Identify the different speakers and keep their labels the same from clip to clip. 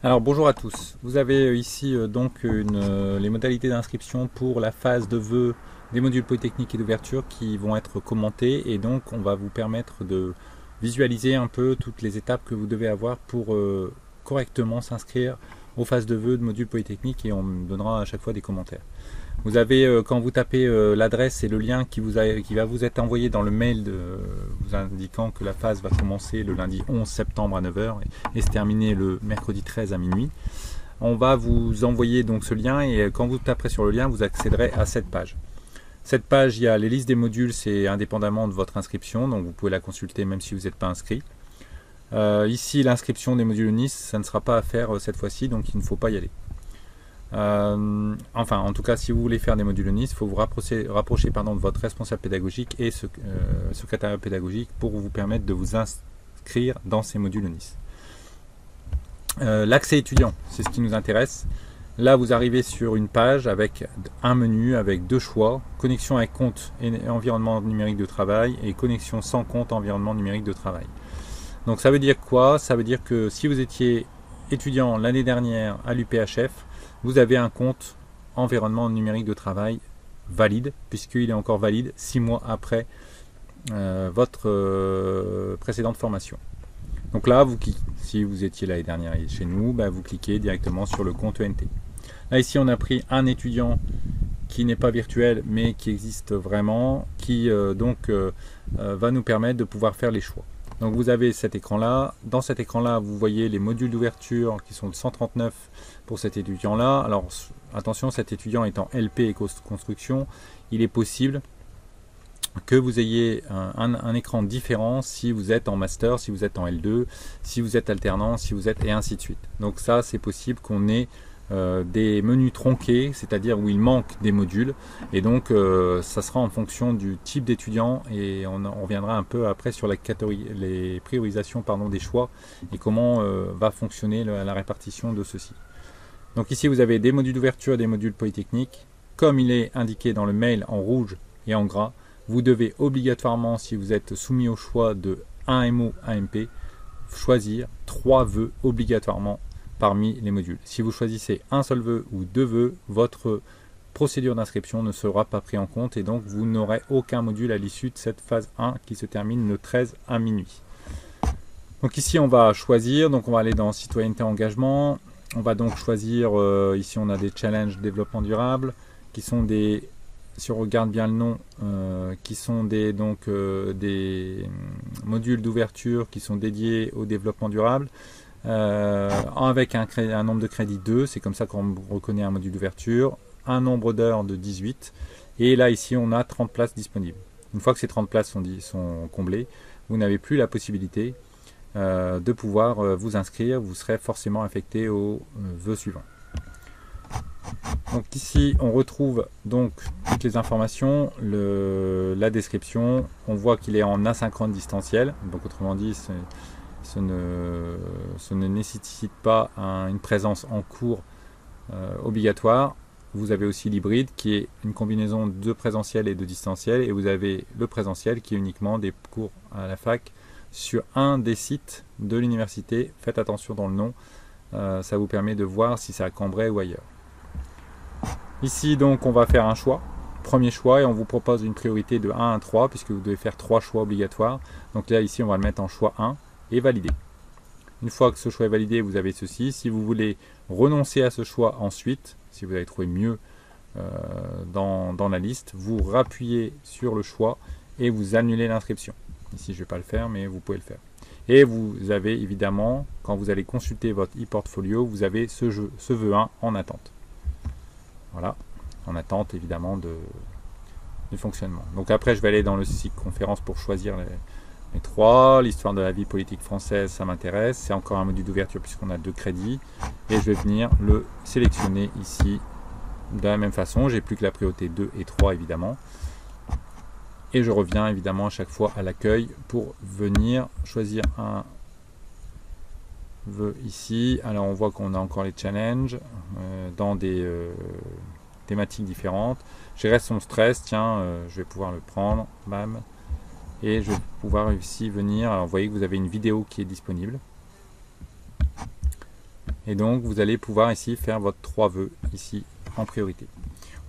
Speaker 1: Alors bonjour à tous. Vous avez ici euh, donc euh, les modalités d'inscription pour la phase de vœux des modules polytechniques et d'ouverture qui vont être commentés et donc on va vous permettre de visualiser un peu toutes les étapes que vous devez avoir pour euh, correctement s'inscrire aux phases de vœux de modules polytechniques et on donnera à chaque fois des commentaires. Vous avez, euh, quand vous tapez euh, l'adresse et le lien qui, va vous être envoyé dans le mail de, vous indiquant que la phase va commencer le lundi 11 septembre à 9h et, se terminer le mercredi 13 à minuit, on va vous envoyer donc ce lien et euh, quand vous taperez sur le lien, vous accéderez à cette page. Cette page, il y a les listes des modules, c'est indépendamment de votre inscription, donc vous pouvez la consulter même si vous n'êtes pas inscrit. ici, l'inscription des modules Nice, ça ne sera pas à faire cette fois-ci, donc il ne faut pas y aller. Euh, enfin, en tout cas, si vous voulez faire des modules Nice, il faut vous rapprocher, rapprocher pardon, de votre responsable pédagogique et ce, euh, secrétariat pédagogique pour vous permettre de vous inscrire dans ces modules Nice. Euh, l'accès étudiant, c'est ce qui nous intéresse. Là, vous arrivez sur une page avec un menu, avec deux choix, connexion avec compte et environnement numérique de travail et connexion sans compte environnement numérique de travail. Donc ça veut dire quoi? Ça veut dire que si vous étiez étudiant l'année dernière à l'UPHF, vous avez un compte environnement numérique de travail valide, puisqu'il est encore valide six mois après euh, votre euh, précédente formation. Donc là, si vous étiez l'année dernière chez nous, bah, vous cliquez directement sur le compte ENT. Là, ici, on a pris un étudiant qui n'est pas virtuel, mais qui existe vraiment, qui euh, donc va nous permettre de pouvoir faire les choix. Donc vous avez cet écran-là. Dans cet écran-là, vous voyez les modules d'ouverture qui sont de 139 pour cet étudiant-là. Alors attention, cet étudiant est en LP et construction. Il est possible que vous ayez un, écran différent si vous êtes en master, si vous êtes en L2, si vous êtes alternant, si vous êtes et ainsi de suite. Donc ça, c'est possible qu'on ait euh, des menus tronqués, c'est-à-dire où il manque des modules. Et donc, euh, ça sera en fonction du type d'étudiant et on, reviendra un peu après sur la les priorisations pardon, des choix et comment euh, va fonctionner la répartition de ceux-ci. Donc ici, vous avez des modules d'ouverture des modules polytechniques. Comme il est indiqué dans le mail en rouge et en gras, vous devez obligatoirement, si vous êtes soumis au choix de 1 MO, 1 MP, choisir trois vœux obligatoirement parmi les modules. Si vous choisissez un seul vœu ou deux vœux, votre procédure d'inscription ne sera pas prise en compte et donc vous n'aurez aucun module à l'issue de cette phase 1 qui se termine le 13 à minuit. Donc ici on va choisir, donc on va aller dans citoyenneté engagement, on va donc choisir, euh, ici on a des challenges développement durable qui sont des, si on regarde bien le nom, euh, qui sont des, donc, euh, des modules d'ouverture qui sont dédiés au développement durable. Euh, avec un, un, nombre de crédits 2, c'est comme ça qu'on reconnaît un module d'ouverture, un nombre d'heures de 18, et là ici on a 30 places disponibles. Une fois que ces 30 places sont, comblées, vous n'avez plus la possibilité euh, de pouvoir euh, vous inscrire, vous serez forcément affecté au vœu suivant. Donc ici on retrouve donc toutes les informations, le, la description, on voit qu'il est en asynchrone distanciel, donc autrement dit ce ne, nécessite pas une présence en cours euh, obligatoire. Vous avez aussi l'hybride qui est une combinaison de présentiel et de distanciel et vous avez le présentiel qui est uniquement des cours à la fac sur un des sites de l'université. Faites attention dans le nom, euh, ça vous permet de voir si c'est à Cambrai ou ailleurs. Ici donc on va faire un choix, premier choix et on vous propose une priorité de 1 à 3 puisque vous devez faire 3 choix obligatoires. Donc là ici on va le mettre en choix 1 et valider. Une fois que ce choix est validé, vous avez ceci. Si vous voulez renoncer à ce choix ensuite, si vous avez trouvé mieux euh, dans, la liste, vous rappuyez sur le choix et vous annulez l'inscription. Ici, je ne vais pas le faire, mais vous pouvez le faire. Et vous avez évidemment, quand vous allez consulter votre e-portfolio, vous avez ce, jeu, ce vœu 1 en attente. Voilà, en attente évidemment de, du fonctionnement. Donc après, je vais aller dans le site conférence pour choisir les, les trois, l'histoire de la vie politique française, ça m'intéresse. C'est encore un module d'ouverture puisqu'on a deux crédits. Et je vais venir le sélectionner ici de la même façon. J'ai plus que la priorité 2 et 3 évidemment. Et je reviens évidemment à chaque fois à l'accueil pour venir choisir un vœu ici. Alors on voit qu'on a encore les challenges euh, dans des euh, thématiques différentes. Gérer son stress, tiens, euh, je vais pouvoir le prendre. Bam et je vais pouvoir ici venir, vous voyez que vous avez une vidéo qui est disponible Et donc vous allez pouvoir ici faire votre trois vœux ici en priorité.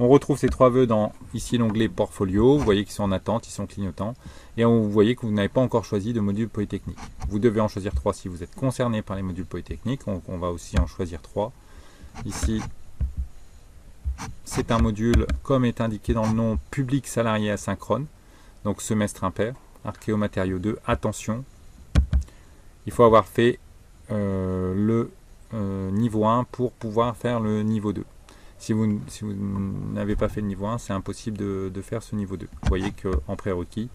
Speaker 1: On retrouve ces trois vœux dans ici l'onglet Portfolio. Vous voyez qu'ils sont en attente, ils sont clignotants. Et vous voyez que vous n'avez pas encore choisi de module polytechnique. Vous devez en choisir trois si vous êtes concerné par les modules polytechniques. On va aussi en choisir trois. Ici, c'est un module, comme est indiqué dans le nom, public salarié asynchrone. Donc semestre impair, archéomatériaux 2. Attention, il faut avoir fait euh, le euh, niveau 1 pour pouvoir faire le niveau 2. Si vous, n'avez pas fait le niveau 1, c'est impossible de, faire ce niveau 2. Vous voyez qu'en prérequis,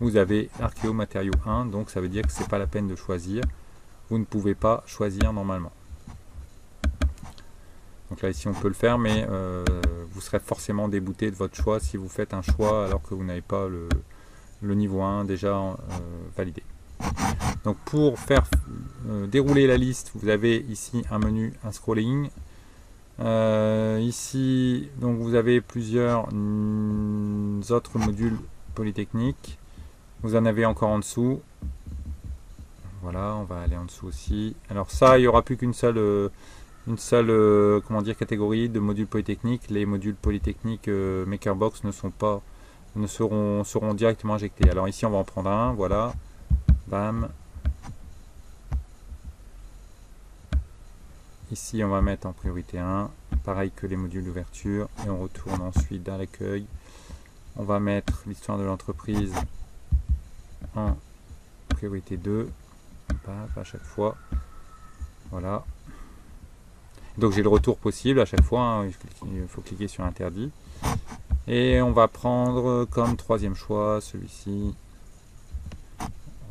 Speaker 1: vous avez archéo matériaux 1, donc ça veut dire que ce n'est pas la peine de choisir. Vous ne pouvez pas choisir normalement. Donc là ici on peut le faire, mais euh, vous serez forcément débouté de votre choix si vous faites un choix alors que vous n'avez pas le, niveau 1 déjà euh, validé. Donc pour faire euh, dérouler la liste, vous avez ici un menu, un scrolling, euh, ici, donc vous avez plusieurs mm, autres modules polytechniques. Vous en avez encore en dessous. Voilà, on va aller en dessous aussi. Alors ça, il n'y aura plus qu'une seule, une seule euh, comment dire, catégorie de modules polytechniques. Les modules polytechniques MakerBox ne sont pas, ne seront, seront directement injectés. Alors ici, on va en prendre un. Voilà, bam. Ici, on va mettre en priorité 1, pareil que les modules d'ouverture, et on retourne ensuite dans l'accueil. On va mettre l'histoire de l'entreprise en priorité 2, à chaque fois. Voilà. Donc j'ai le retour possible à chaque fois, hein. il faut cliquer sur interdit. Et on va prendre comme troisième choix celui-ci.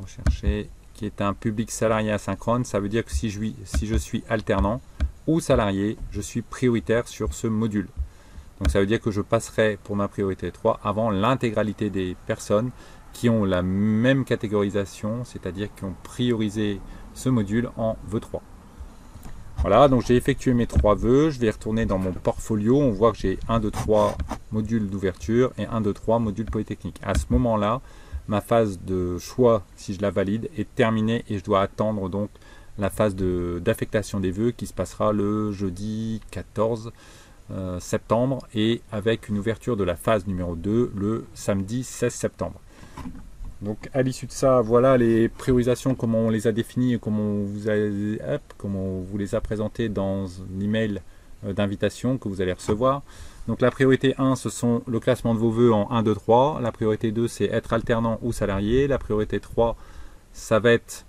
Speaker 1: Rechercher qui est un public salarié asynchrone, ça veut dire que si je, si je suis alternant ou salarié, je suis prioritaire sur ce module. Donc ça veut dire que je passerai pour ma priorité 3 avant l'intégralité des personnes qui ont la même catégorisation, c'est-à-dire qui ont priorisé ce module en vœu 3. Voilà, donc j'ai effectué mes trois vœux, je vais retourner dans mon portfolio, on voit que j'ai 1, 2, 3 modules d'ouverture et 1, 2, 3 modules polytechniques. À ce moment-là, ma phase de choix, si je la valide, est terminée et je dois attendre donc la phase d'affectation des vœux qui se passera le jeudi 14 euh, septembre et avec une ouverture de la phase numéro 2 le samedi 16 septembre. Donc à l'issue de ça, voilà les priorisations, comment on les a définies et comment on vous, les a présentées dans l'email euh, d'invitation que vous allez recevoir. Donc la priorité 1, ce sont le classement de vos vœux en 1, 2, 3. La priorité 2, c'est être alternant ou salarié. La priorité 3, ça va être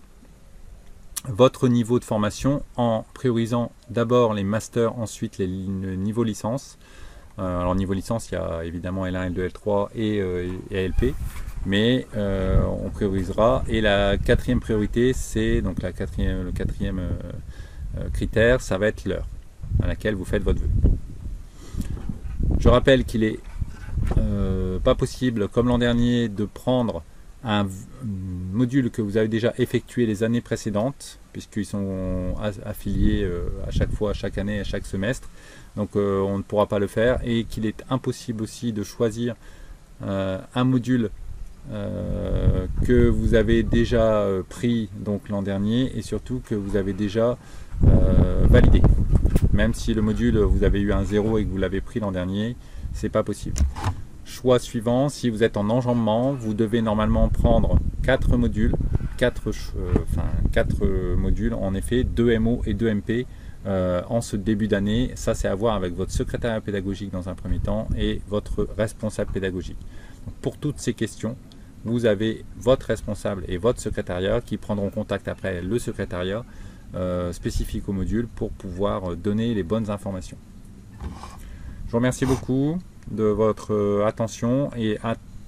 Speaker 1: votre niveau de formation en priorisant d'abord les masters, ensuite les niveaux licence. Euh, alors niveau licence, il y a évidemment L1, L2, L3 et, euh, ALP, mais euh, on priorisera. Et la quatrième priorité, c'est donc la quatrième, le quatrième critère, ça va être l'heure à laquelle vous faites votre vœu. Je rappelle qu'il est euh, pas possible, comme l'an dernier, de prendre un module que vous avez déjà effectué les années précédentes, puisqu'ils sont affiliés euh, à chaque fois, à chaque année, à chaque semestre. Donc euh, on ne pourra pas le faire et qu'il est impossible aussi de choisir un module que vous avez déjà pris donc l'an dernier et surtout que vous avez déjà validé. Même si le module, vous avez eu un 0 et que vous l'avez pris l'an dernier, c'est pas possible. Choix suivant, si vous êtes en enjambement, vous devez normalement prendre 4 modules, 4, euh, modules, en effet, 2 MO et 2 MP euh, en ce début d'année. Ça, c'est à voir avec votre secrétaire pédagogique dans un premier temps et votre responsable pédagogique. pour toutes ces questions, vous avez votre responsable et votre secrétariat qui prendront contact après le secrétariat euh, spécifique au module pour pouvoir donner les bonnes informations. Je vous remercie beaucoup de votre euh, attention et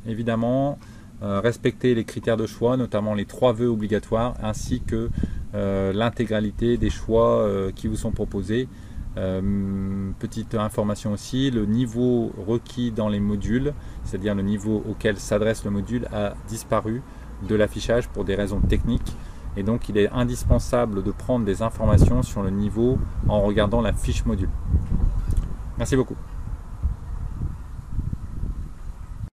Speaker 1: évidemment euh, respecter les critères de choix, notamment les trois vœux obligatoires ainsi que l'intégralité des choix qui vous sont proposés. Petite information aussi, le niveau requis dans les modules, c'est-à-dire le niveau auquel s'adresse le module, a disparu de l'affichage pour des raisons techniques. Et donc il est indispensable de prendre des informations sur le niveau en regardant la fiche module. Merci beaucoup.